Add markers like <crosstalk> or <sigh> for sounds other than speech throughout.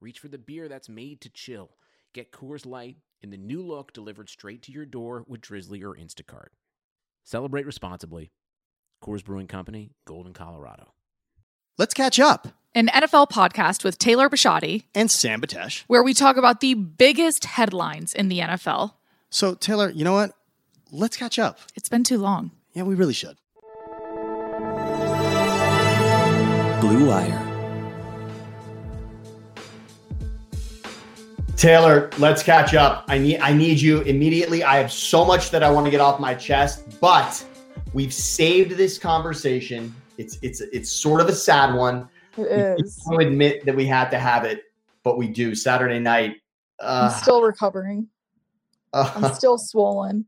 reach for the beer that's made to chill. Get Coors Light in the new look delivered straight to your door with Drizzly or Instacart. Celebrate responsibly. Coors Brewing Company, Golden, Colorado. Let's catch up. An NFL podcast with Taylor Bisciotti, And Sam Batesh. where we talk about the biggest headlines in the NFL. So, Taylor, you know what? Let's catch up. It's been too long. Yeah, we really should. Blue Wire. Taylor, let's catch up. I need I need you immediately. I have so much that I want to get off my chest, but we've saved this conversation. It's it's it's sort of a sad one. It is. We admit that we had to have it, but we do. Saturday night. Uh, I'm still recovering. I'm uh, <laughs> still swollen.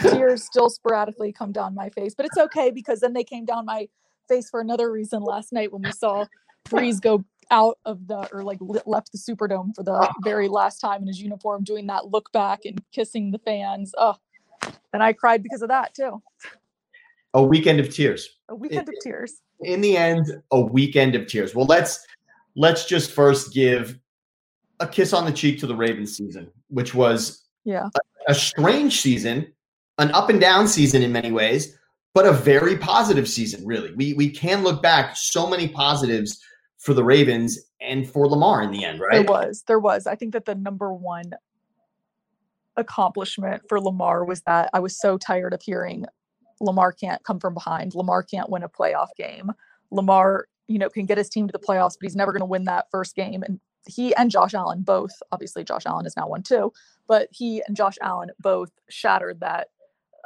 Tears still sporadically come down my face, but it's okay because then they came down my face for another reason last night when we saw <laughs> Brees go out of the or like left the Superdome for the ah. very last time in his uniform, doing that look back and kissing the fans. Oh, and I cried because of that too. a weekend of tears. A weekend of tears. in the end a weekend of tears well let's let's just first give a kiss on the cheek to the ravens season which was Yeah. a strange season an up and down season in many ways but a very positive season really we we can look back so many positives for the ravens and for lamar in the end right? There was. There was. I think that the number one accomplishment for Lamar was that I was so tired of hearing Lamar can't come from behind. Lamar can't win a playoff game. Lamar, you know, can get his team to the playoffs, but he's never going to win that first game. And he and Josh Allen both, obviously Josh Allen has now won two, but he and Josh Allen both shattered that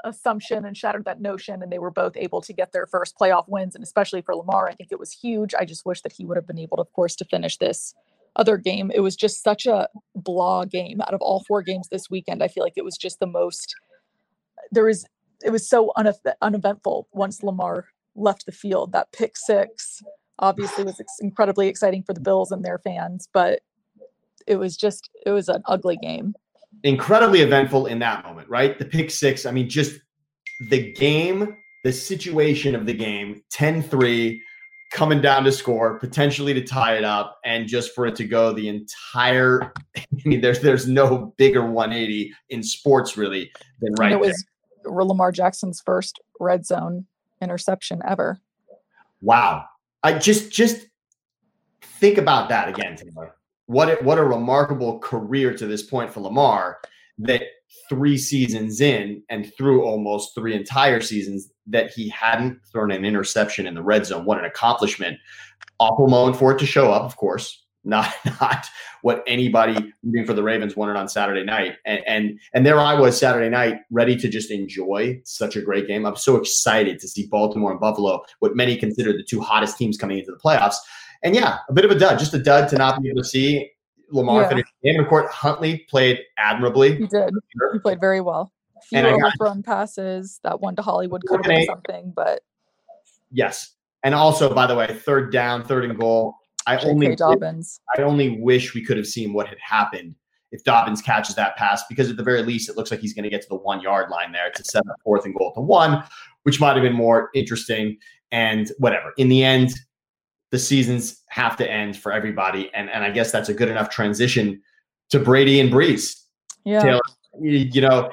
assumption and shattered that notion and they were both able to get their first playoff wins and especially for Lamar I think it was huge. I just wish that he would have been able to of course to finish this other game. It was just such a blah game. Out of all four games this weekend I feel like it was just the most there was it was so uneff- uneventful once Lamar left the field. That pick six obviously was ex- incredibly exciting for the Bills and their fans but it was just it was an ugly game incredibly eventful in that moment, right? The pick six. I mean, just the game, the situation of the game 10 3, coming down to score, potentially to tie it up, and just for it to go the entire. <laughs> I mean, there's there's no bigger 180 in sports really than right and it there. was Lamar Jackson's first red zone interception ever. Wow. I just just think about that again, Taylor. What a, what a remarkable career to this point for Lamar that three seasons in and through almost three entire seasons that he hadn't thrown an interception in the red zone. What an accomplishment. Awful moment for it to show up, of course. <laughs> Not not what anybody rooting for the Ravens wanted on Saturday night. And and and there I was Saturday night, ready to just enjoy such a great game. I'm so excited to see Baltimore and Buffalo, what many consider the two hottest teams coming into the playoffs. And yeah, a bit of a dud, just a dud to not be able to see Lamar Yeah. finish the game. Of course, Huntley played admirably. He did. He played very well. Few And I got- overthrown passes. That one to Hollywood could have been something, but Yes. And also, by the way, third down, third and goal. I only Dobbins. I only wish we could have seen what had happened if Dobbins catches that pass, because at the very least, it looks like he's going to get to the one yard line there to set up fourth and goal to one, which might have been more interesting. And whatever. In the end, the seasons have to end for everybody. And, and I guess that's a good enough transition to Brady and Brees. Yeah. Taylor, you know,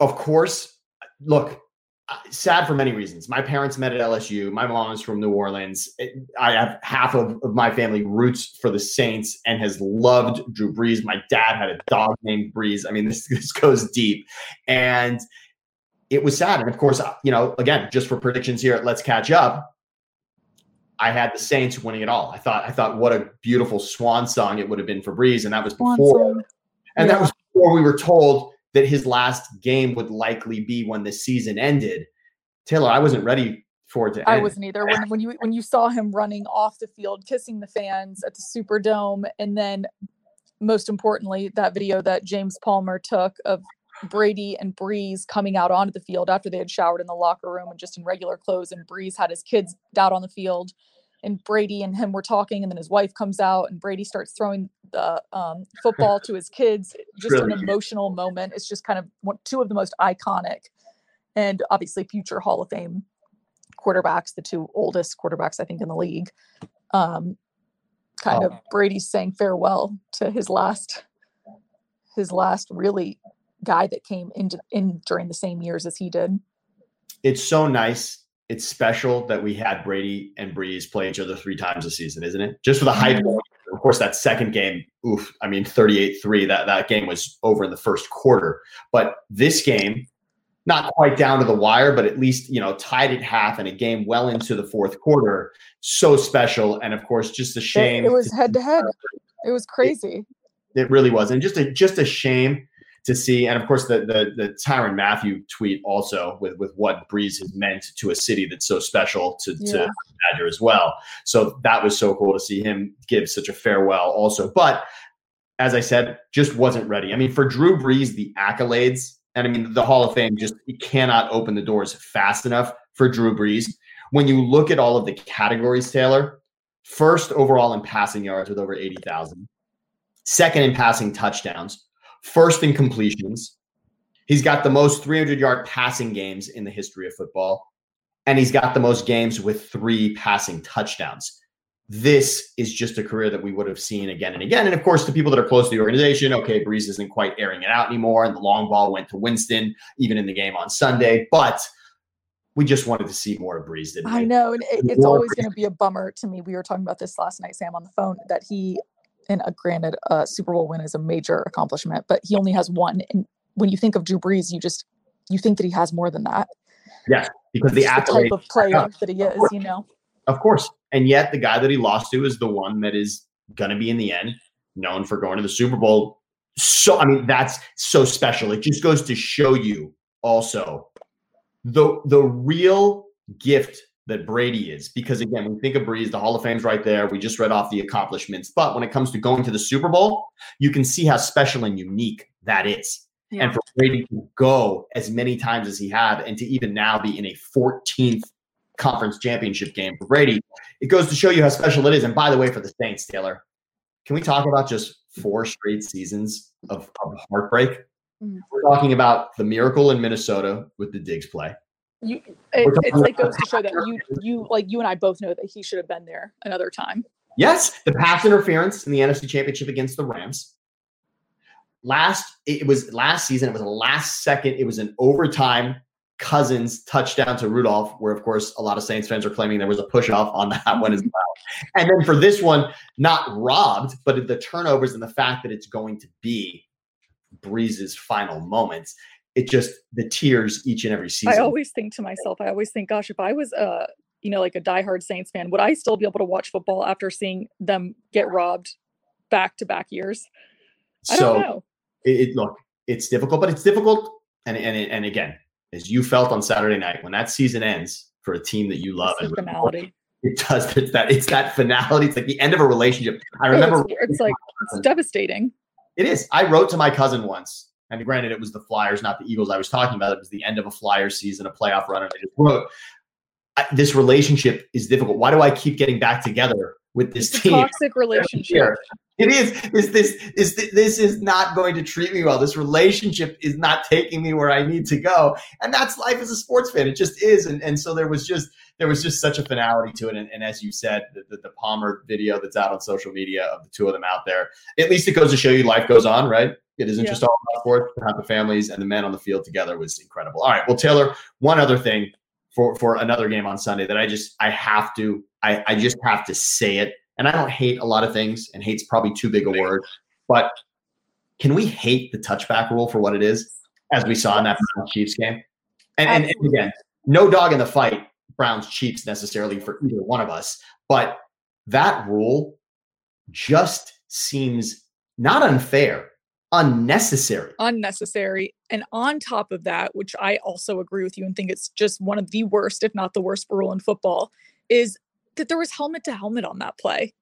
of course, look, uh, sad for many reasons. My parents met at LSU. My mom is from New Orleans. I have half of, of my family roots for the Saints and has loved Drew Brees. My dad had a dog named Breeze. I mean, <laughs> this, this goes deep. And it was sad. And of course, uh, you know, again, just for predictions here Let's Catch Up, I had the Saints winning it all. I thought, I thought, what a beautiful swan song it would have been for Brees, and that was before and that was before we were told that his last game would likely be when the season ended. Taylor, I wasn't ready for it to I end. wasn't either. When when you when you saw him running off the field, kissing the fans at the Superdome, and then most importantly, that video that James Palmer took of Brady and Brees coming out onto the field after they had showered in the locker room and just in regular clothes, and Brees had his kids out on the field, and Brady and him were talking, and then his wife comes out, and Brady starts throwing the um, football to his kids. Just Really an emotional moment. It's just kind of one, two of the most iconic, and obviously future Hall of Fame quarterbacks, the two oldest quarterbacks I think in the league. Um, kind Oh. of Brady saying farewell to his last, his last really guy that came into in during the same years as he did. It's so nice. It's special that we had Brady and Brees play each other three times a season, isn't it? Just for the hype. Mhm. Of course, that second game, oof, I mean, 38 3, that, that game was over in the first quarter. But this game, not quite down to the wire, but at least, you know, tied at half and a game well into the fourth quarter. So special. And of course, just a shame. It, was head to head. It was crazy. It really was, and just a just a shame to see. And of course, the the the Tyrann Mathieu tweet also with with what Brees has meant to a city that's so special to Yeah. to Badger as well. So that was so cool to see him give such a farewell. Also, but as I said, just wasn't ready. I mean, for Drew Brees, the accolades, and I mean the Hall of Fame just cannot open the doors fast enough for Drew Brees. When you look at all of the categories, Taylor, first overall in passing yards with over eighty thousand second in passing touchdowns, first in completions. He's got the most 300 yard passing games in the history of football, and he's got the most games with three passing touchdowns. This is just a career that we would have seen again and again. And of course, the people that are close to the organization, okay, Brees isn't quite airing it out anymore, and the long ball went to Winston, even in the game on Sunday. But we just wanted to see more of Brees, didn't we? I know, and it, it's More always going to be a bummer to me. We were talking about this last night, Sam, on the phone that he, and uh, granted, a Super Bowl win is a major accomplishment, but he only has one. And when you think of Drew Brees, you just you think that he has more than that. Yeah, because the the type of player that he is, you know. Of course. And yet the guy that he lost to is the one that is going to be in the end known for going to the Super Bowl. So I mean that's so special. It just goes to show you also the the real gift that Brady is because again, we think of Brees, the Hall of Fame's right there. We just read off the accomplishments, but when it comes to going to the Super Bowl, you can see how special and unique that is. And for Brady to go as many times as he had, and to even now be in a 14th conference championship game for Brady, it goes to show you how special it is. And by the way, for the Saints, Taylor, can we talk about just four straight seasons of, of heartbreak? Mhm. We're talking about the miracle in Minnesota with the Diggs play. You, it, it's like goes to show that you, you like you and I both know that he should have been there another time. Yes, the pass interference in the NFC Championship against the Rams. Last, it was last season. It was a last second. It was an overtime Cousins touchdown to Rudolph, where of course a lot of Saints fans are claiming there was a push off on <laughs> that one as well. And then for this one, not robbed, but the turnovers and the fact that it's going to be Brees's final moments. It just the tears each and every season. I always think to myself, I always think, gosh, if I was a you know like a diehard Saints fan, would I still be able to watch football after seeing them get robbed back to back years? I so don't know. it, it look it's difficult but it's difficult and and and again as you felt on saturday night when that season ends for a team that you love It's and finality. it does it's that it's that finality it's like the end of a relationship i remember it's, it's <laughs> like it's devastating. it is i wrote to my cousin once and granted it was the flyers not the eagles i was talking about it was the end of a flyers season a playoff run and i just wrote this relationship is difficult why do i keep getting back together with this It's a team toxic <laughs> relationship. It is. Is this is this is not going to treat me well? This relationship is not taking me where I need to go, and that's life as a sports fan. It just is, and and so there was just there was just such a finality to it. And, and as you said, the, the, the Palmer video that's out on social media of the two of them out there, at least it goes to show you life goes on, right? It isn't Yeah. just all about sports. To have the families and the men on the field together was incredible. All right, well, Taylor, one other thing for for another game on Sunday that I just I have to I I just have to say it. And I don't hate a lot of things, and hate's probably too big a word, but can we hate the touchback rule for what it is, as we saw in that Chiefs game? And, and, and again, no dog in the fight, Browns Chiefs necessarily for either one of us, but that rule just seems not unfair, unnecessary. unnecessary. And on top of that, which I also agree with you and think it's just one of the worst, if not the worst rule in football, is that there was helmet to helmet on that play.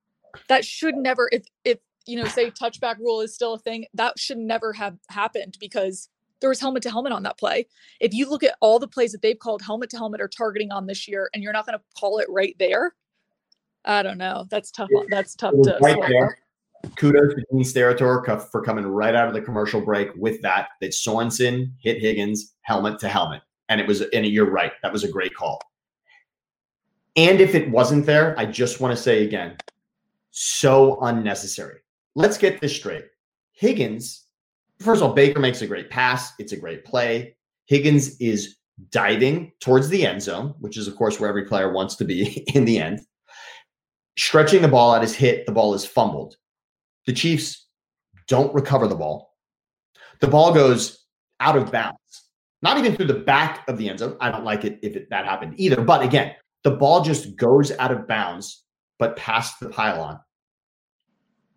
That should never if if you know, say touchback rule is still a thing, that should never have happened because there was helmet to helmet on that play. If you look at all the plays that they've called helmet to helmet or targeting on this year, and you're not going to call it right there, I don't know. That's tough. That's tough to right there. Kudos to Gene Steratore for coming right out of the commercial break with that. That Sorensen hit Higgins helmet to helmet, and it was. And you're right, that was a great call. And if it wasn't there, I just want to say again, so unnecessary. Let's get this straight. Higgins, first of all, Baker makes a great pass. It's a great play. Higgins is diving towards the end zone, which is, of course, where every player wants to be <laughs> in the end. Stretching the ball out is hit. The ball is fumbled. The Chiefs don't recover the ball. The ball goes out of bounds, not even through the back of the end zone. I don't like it if it, that happened either. But again, the ball just goes out of bounds, but past the pylon.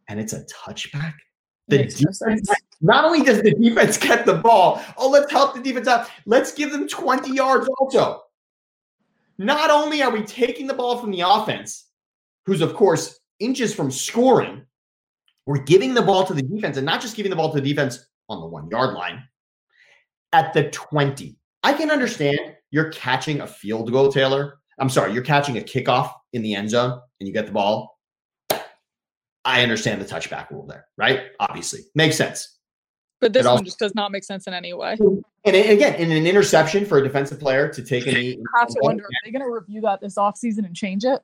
And it's a touchback. No sense. Not only does the defense get the ball, oh, let's help the defense out. Let's give them 20 yards also. Not only are we taking the ball from the offense, who's, of course, inches from scoring, we're giving the ball to the defense and not just giving the ball to the defense on the one yard line at the 20. I can understand you're catching a field goal, Taylor. I'm sorry, you're catching a kickoff in the end zone and you get the ball. I understand the touchback rule there, right? Obviously, makes sense. But this It also- one just does not make sense in any way. And again, in an interception for a defensive player to take a knee, I have to wonder, are they going to review that this offseason and change it?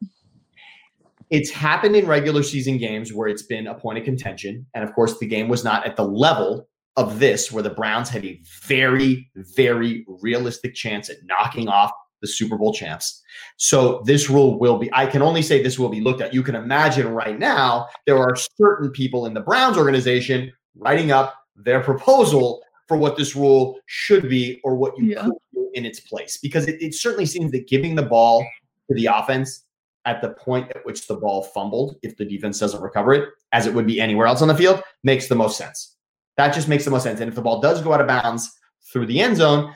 it's happened in regular season games where it's been a point of contention. And of course, the game was not at the level of this, where the Browns had a very, very realistic chance at knocking off the Super Bowl champs. So this rule will be, I can only say this will be looked at. You can imagine right now, there are certain people in the Browns organization writing up their proposal for what this rule should be or what you Yeah. in its place. Because it, it certainly seems that giving the ball to the offense at the point at which the ball fumbled, if the defense doesn't recover it, as it would be anywhere else on the field, makes the most sense. That just makes the most sense. And if the ball does go out of bounds through the end zone,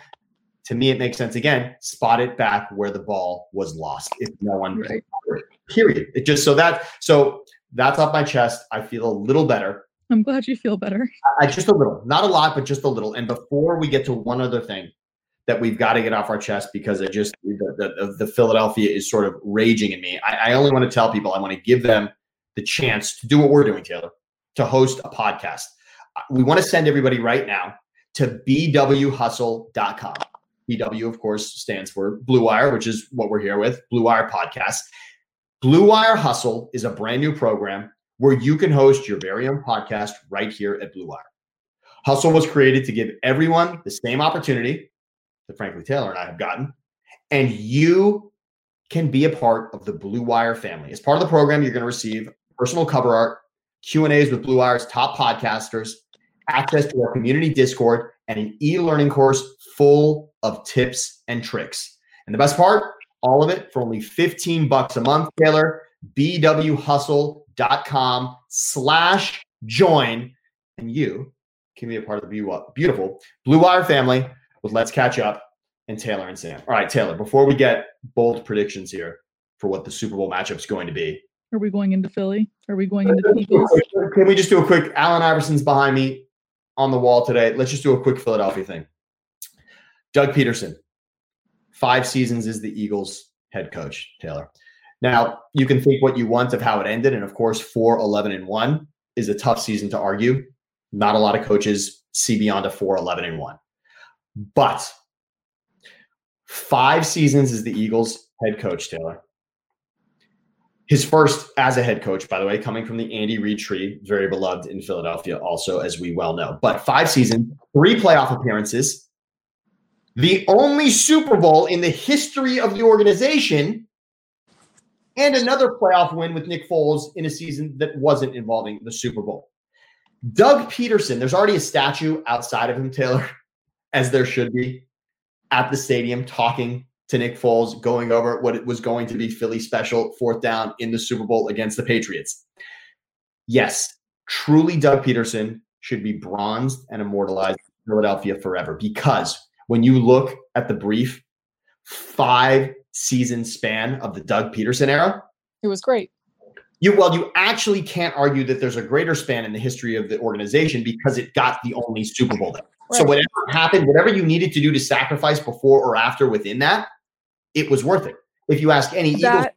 to me, it makes sense again. Spot it back where the ball was lost. If no one, Right. period. It just so that so that's off my chest. I feel a little better. I'm glad you feel better. I just a little, not a lot, but just a little. And before we get to one other thing that we've got to get off our chest because it just the, the, the Philadelphia is sort of raging in me. I, I only want to tell people I want to give them the chance to do what we're doing, Taylor, to host a podcast. Uh, We want to send everybody right now to bwhustle.com. BW, of course, stands for Blue Wire, which is what we're here with, Blue Wire Podcast. Blue Wire Hustle is a brand new program where you can host your very own podcast right here at Blue Wire. Hustle was created to give everyone the same opportunity that frankly Taylor and I have gotten, and you can be a part of the Blue Wire family. As part of the program, you're going to receive personal cover art, Q&As with Blue Wire's top podcasters, access to our community Discord, and an e-learning course full of tips and tricks. And the best part, all of it for only 15 bucks a month, Taylor, bwhustle.com slash join, and you can be a part of the beau- beautiful Blue Wire family with Let's Catch Up and Taylor and Sam. All right, Taylor, before we get bold predictions here for what the Super Bowl matchup's going to be, Are we going into Philly? Are we going into the can we just do a quick? Allen Iverson's behind me on the wall today. Let's just do a quick Philadelphia thing. Doug Pederson, five seasons is the Eagles head coach, Taylor. Now, you can think what you want of how it ended. And of course, 4 11 and 1 is a tough season to argue. Not a lot of coaches see beyond a 4 11 and 1. But five seasons as the Eagles head coach, Taylor. His first as a head coach, by the way, coming from the Andy Reid tree, very beloved in Philadelphia, also, as we well know. But five seasons, three playoff appearances, the only Super Bowl in the history of the organization, and another playoff win with Nick Foles in a season that wasn't involving the Super Bowl. Doug Pederson, there's already a statue outside of him, Taylor, <laughs> as there should be, at the stadium talking to Nick Foles, going over what it was going to be Philly special fourth down in the Super Bowl against the Patriots. Yes, truly, Doug Pederson should be bronzed and immortalized in Philadelphia forever because when you look at the brief five season span of the Doug Pederson era, It was great. You well, you actually can't argue that there's a greater span in the history of the organization because it got the only Super Bowl there. So whatever happened, whatever you needed to do to sacrifice before or after within that, it was worth it. If you ask any Eagles, that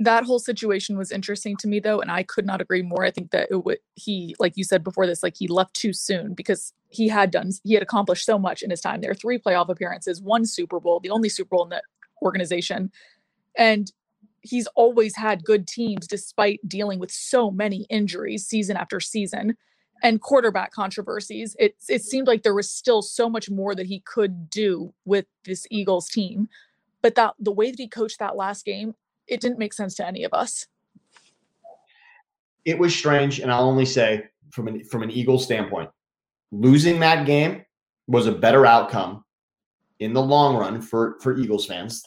that whole situation was interesting to me though and i could not agree more i think that it would he like you said before this like he left too soon because he had done he had accomplished so much in his time there three playoff appearances one super bowl the only super bowl in the organization. And he's always had good teams despite dealing with so many injuries season after season and quarterback controversies. It it seemed like there was still so much more that he could do with this eagles team. But that the way that he coached that last game it didn't make sense to any of us. it was strange, and I'll only say from an from an Eagles standpoint, losing that game was a better outcome in the long run for for Eagles fans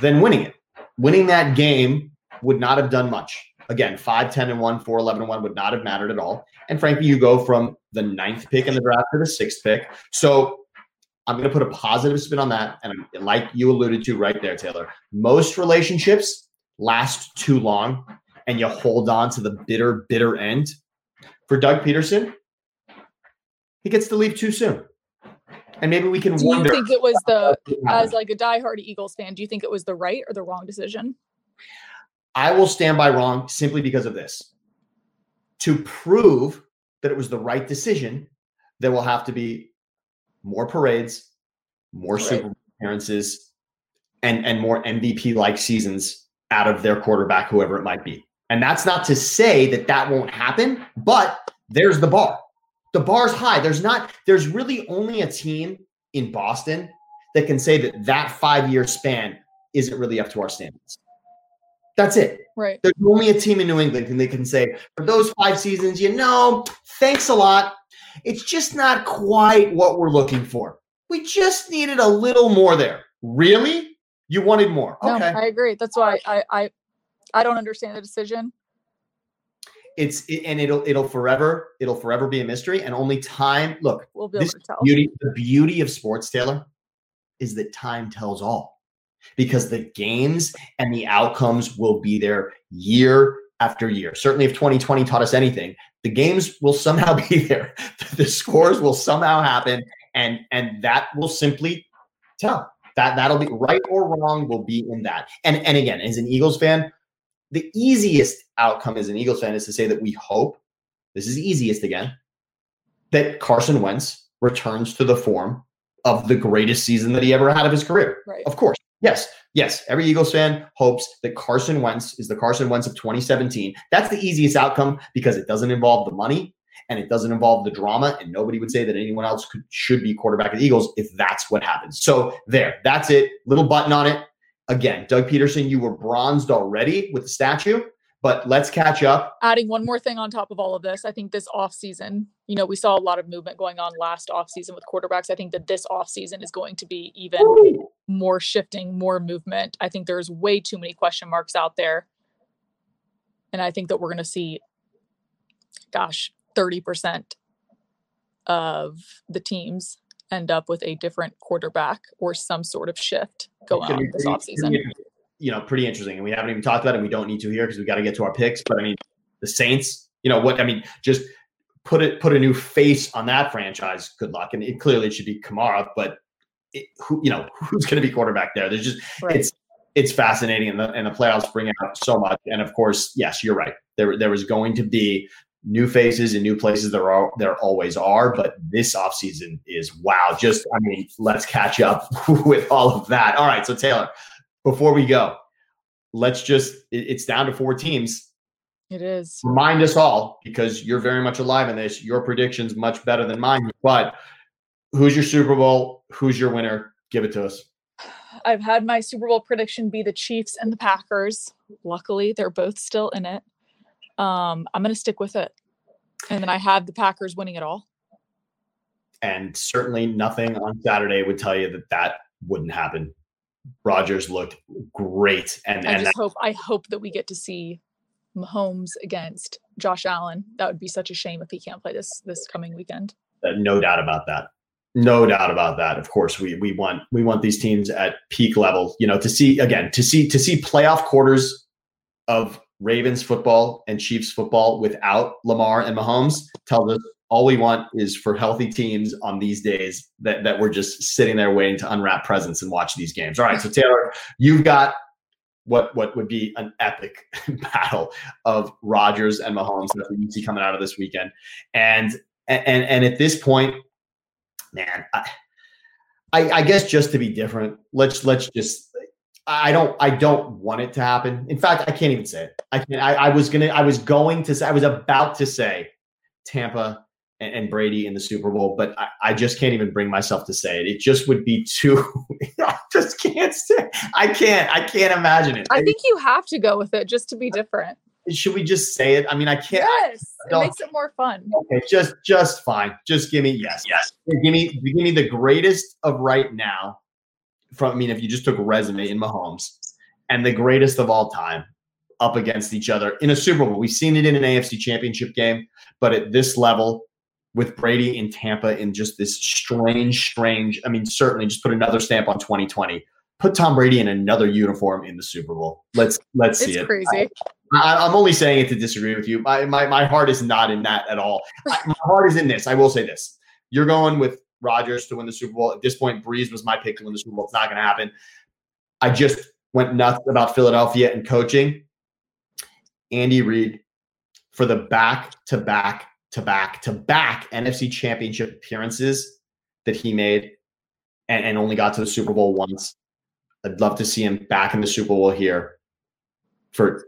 than winning it. Winning that game would not have done much. Again, 5, 10, and 1, 4, 11, and 1 would not have mattered at all. And frankly, you go from the ninth pick in the draft to the sixth pick. So I'm going to put a positive spin on that. And like you alluded to right there, Taylor, most relationships last too long and you hold on to the bitter, bitter end. For Doug Pederson, he gets to leave too soon. And maybe we can Do you think it was the as like a diehard Eagles fan, do you think it was the right or the wrong decision? I will stand by wrong simply because of this. To prove that it was the right decision, there will have to be more parades, more Right. Super Bowl appearances, and and more MVP like seasons out of their quarterback, whoever it might be. And that's not to say that that won't happen, but there's the bar. The bar's high. There's not. There's really only a team in Boston that can say that that five year span isn't really up to our standards. That's it. Right. There's only a team in New England and they can say, for those five seasons, you know, thanks a lot. It's just not quite what we're looking for. We just needed a little more there. Really? You wanted more. No, Okay. I agree. That's why I I I don't understand the decision. It's it, and it'll it'll forever it'll forever be a mystery. And only time look We'll be this beauty the beauty of sports taylor is that time tells all. Because the games and the outcomes will be there year after year. Certainly if 2020 taught us anything the games will somehow <laughs> be there. The scores will somehow happen and and that will simply tell. That that'll be right or wrong will be in that. And and again as an eagles fan the easiest outcome as an eagles fan is to say that we hope this is easiest again that Carson Wentz returns to the form of the greatest season that he ever had of his career. Right. Of course. Yes. Yes. Every Eagles fan hopes that Carson Wentz is the Carson Wentz of 2017. That's the easiest outcome because it doesn't involve the money and it doesn't involve the drama. And nobody would say that anyone else could, should be quarterback of the Eagles if that's what happens. So there, that's it. Little button on it. Again, Doug Pederson, you were bronzed already with the statue, but let's catch up. Adding one more thing on top of all of this, I think this offseason, you know, we saw a lot of movement going on last offseason with quarterbacks. I think that this offseason is going to be even more shifting, more movement. I think there's way too many question marks out there. And I think that we're going to see, gosh, 30% of the teams end up with a different quarterback or some sort of shift going on this offseason. You know, pretty interesting. And we haven't even talked about it. And we don't need to here because we got to get to our picks. But I mean, the Saints, you know what? I mean, just put it, put a new face on that franchise. Good luck. And it clearly it should be Kamara, but it, who, you know, who's going to be quarterback there? There's just, Right. it's, it's fascinating. And the, and the playoffs bring out so much. And of course, yes, you're right. There, there was going to be new faces and new places there are there always are but this offseason is wow just i mean let's catch up <laughs> with all of that all right so taylor before we go let's just it- it's down to four teams It is. remind us all because you're very much alive in this your predictions much better than mine but who's your super bowl who's your winner give it to us I've had my Super Bowl prediction be the Chiefs and the Packers. Luckily, they're both still in it. Um, I'm going to stick with it. And then I have the Packers winning it all. and certainly nothing on saturday would tell you that that wouldn't happen rodgers looked great and I and just hope I hope that we get to see Mahomes against Josh Allen. That would be such a shame if he can't play this this coming weekend. Uh, no doubt about that. No doubt about that. Of course, we we want we want these teams at peak level. You know, to see again to see to see playoff quarters of Ravens football and Chiefs football without Lamar and Mahomes tells us all we want is for healthy teams on these days that, that we're just sitting there waiting to unwrap presents and watch these games. All right, so Taylor, you've got what what would be an epic <laughs> battle of Rodgers and Mahomes that we see coming out of this weekend, and and and at this point, man, I, I, I guess just to be different, let's let's just I don't I don't want it to happen. In fact, I can't even say it. I can I, I was gonna I was going to say I was about to say Tampa and, and Brady in the Super Bowl, but I, I, just can't even bring myself to say it. It just would be too <laughs> I just can't say I can't I can't imagine it. I think you have to go with it just to be different. Should we just say it? I mean, I can't. Yes, it makes it more fun. Okay, just just fine. Just give me yes, yes. Give me give me the greatest of right now from I mean, if you just took resume in Mahomes and the greatest of all time up against each other in a Super Bowl. We've seen it in an AFC championship game, but at this level, with Brady in Tampa in just this strange, strange, I mean, certainly just put another stamp on 2020. Put Tom Brady in another uniform in the Super Bowl. Let's let's see it's it. Crazy. I, am only saying it to disagree with you. My, my my heart is not in that at all. <laughs> I, my heart is in this. I will say this: you're going with Rodgers to win the Super Bowl. At this point, Brees was my pick to win the Super Bowl. It's not going to happen. I just went nuts about Philadelphia and coaching. Andy Reid for the back to back to back to back NFC championship appearances that he made and, and only got to the Super Bowl once. I'd love to see him back in the Super Bowl here for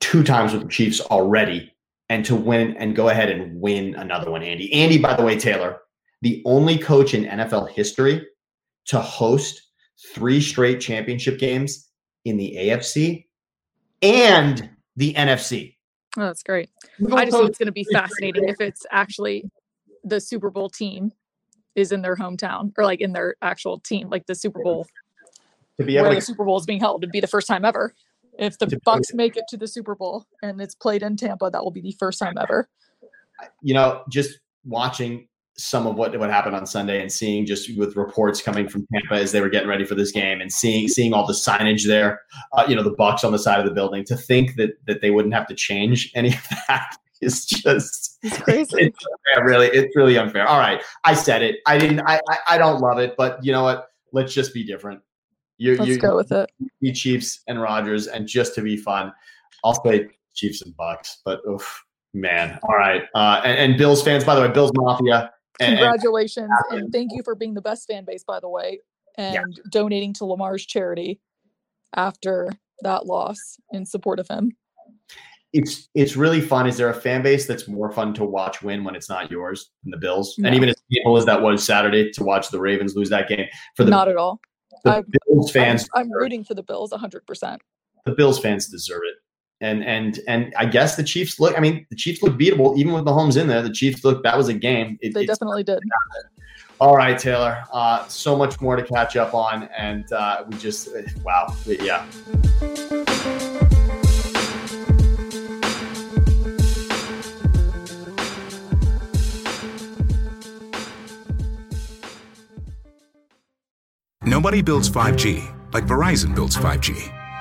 two times with the Chiefs already and to win and go ahead and win another one, Andy. Andy, by the way, Taylor, the only coach in NFL history to host three straight championship games in the AFC and the NFC. Oh, that's great. I just think it's going to be fascinating if it's actually the Super Bowl team is in their hometown or like in their actual team, like the Super Bowl. To be able where to, the Super Bowl is being held, it'd be the first time ever. If the Bucks make it to the Super Bowl and it's played in Tampa, that will be the first time ever. you know, just watching some of what what happened on Sunday and seeing just with reports coming from Tampa as they were getting ready for this game and seeing seeing all the signage there, uh, you know, the Bucks on the side of the building. To think that that they wouldn't have to change any of that <laughs> is just It's crazy. it's unfair, really. It's really unfair. All right, I said it. I didn't. I I, I don't love it, but you know what? Let's just be different. You Let's you go with it. be Chiefs and Rodgers, and just to be fun, I'll say Chiefs and Bucks. But oof, man, all right. Uh, and, and Bills fans, by the way, Bills Mafia. And, and Congratulations. And thank you for being the best fan base, by the way, and donating to Lamar's charity after that loss in support of him. it's it's really fun. Is there a fan base that's more fun to watch win when it's not yours than the Bills? No. And even as painful as that was Saturday to watch the Ravens lose that game, for the, Not at all. the I'm- Bills fans, I'm, I'm rooting for the Bills 100%. the Bills fans deserve it. And and and I guess the Chiefs look. I mean, the Chiefs look beatable even with Mahomes in there. The Chiefs look. That was a game. It, They definitely did. <laughs> All right, Taylor. Uh, so much more to catch up on, and uh, we just wow, yeah. Nobody builds 5G like Verizon builds 5G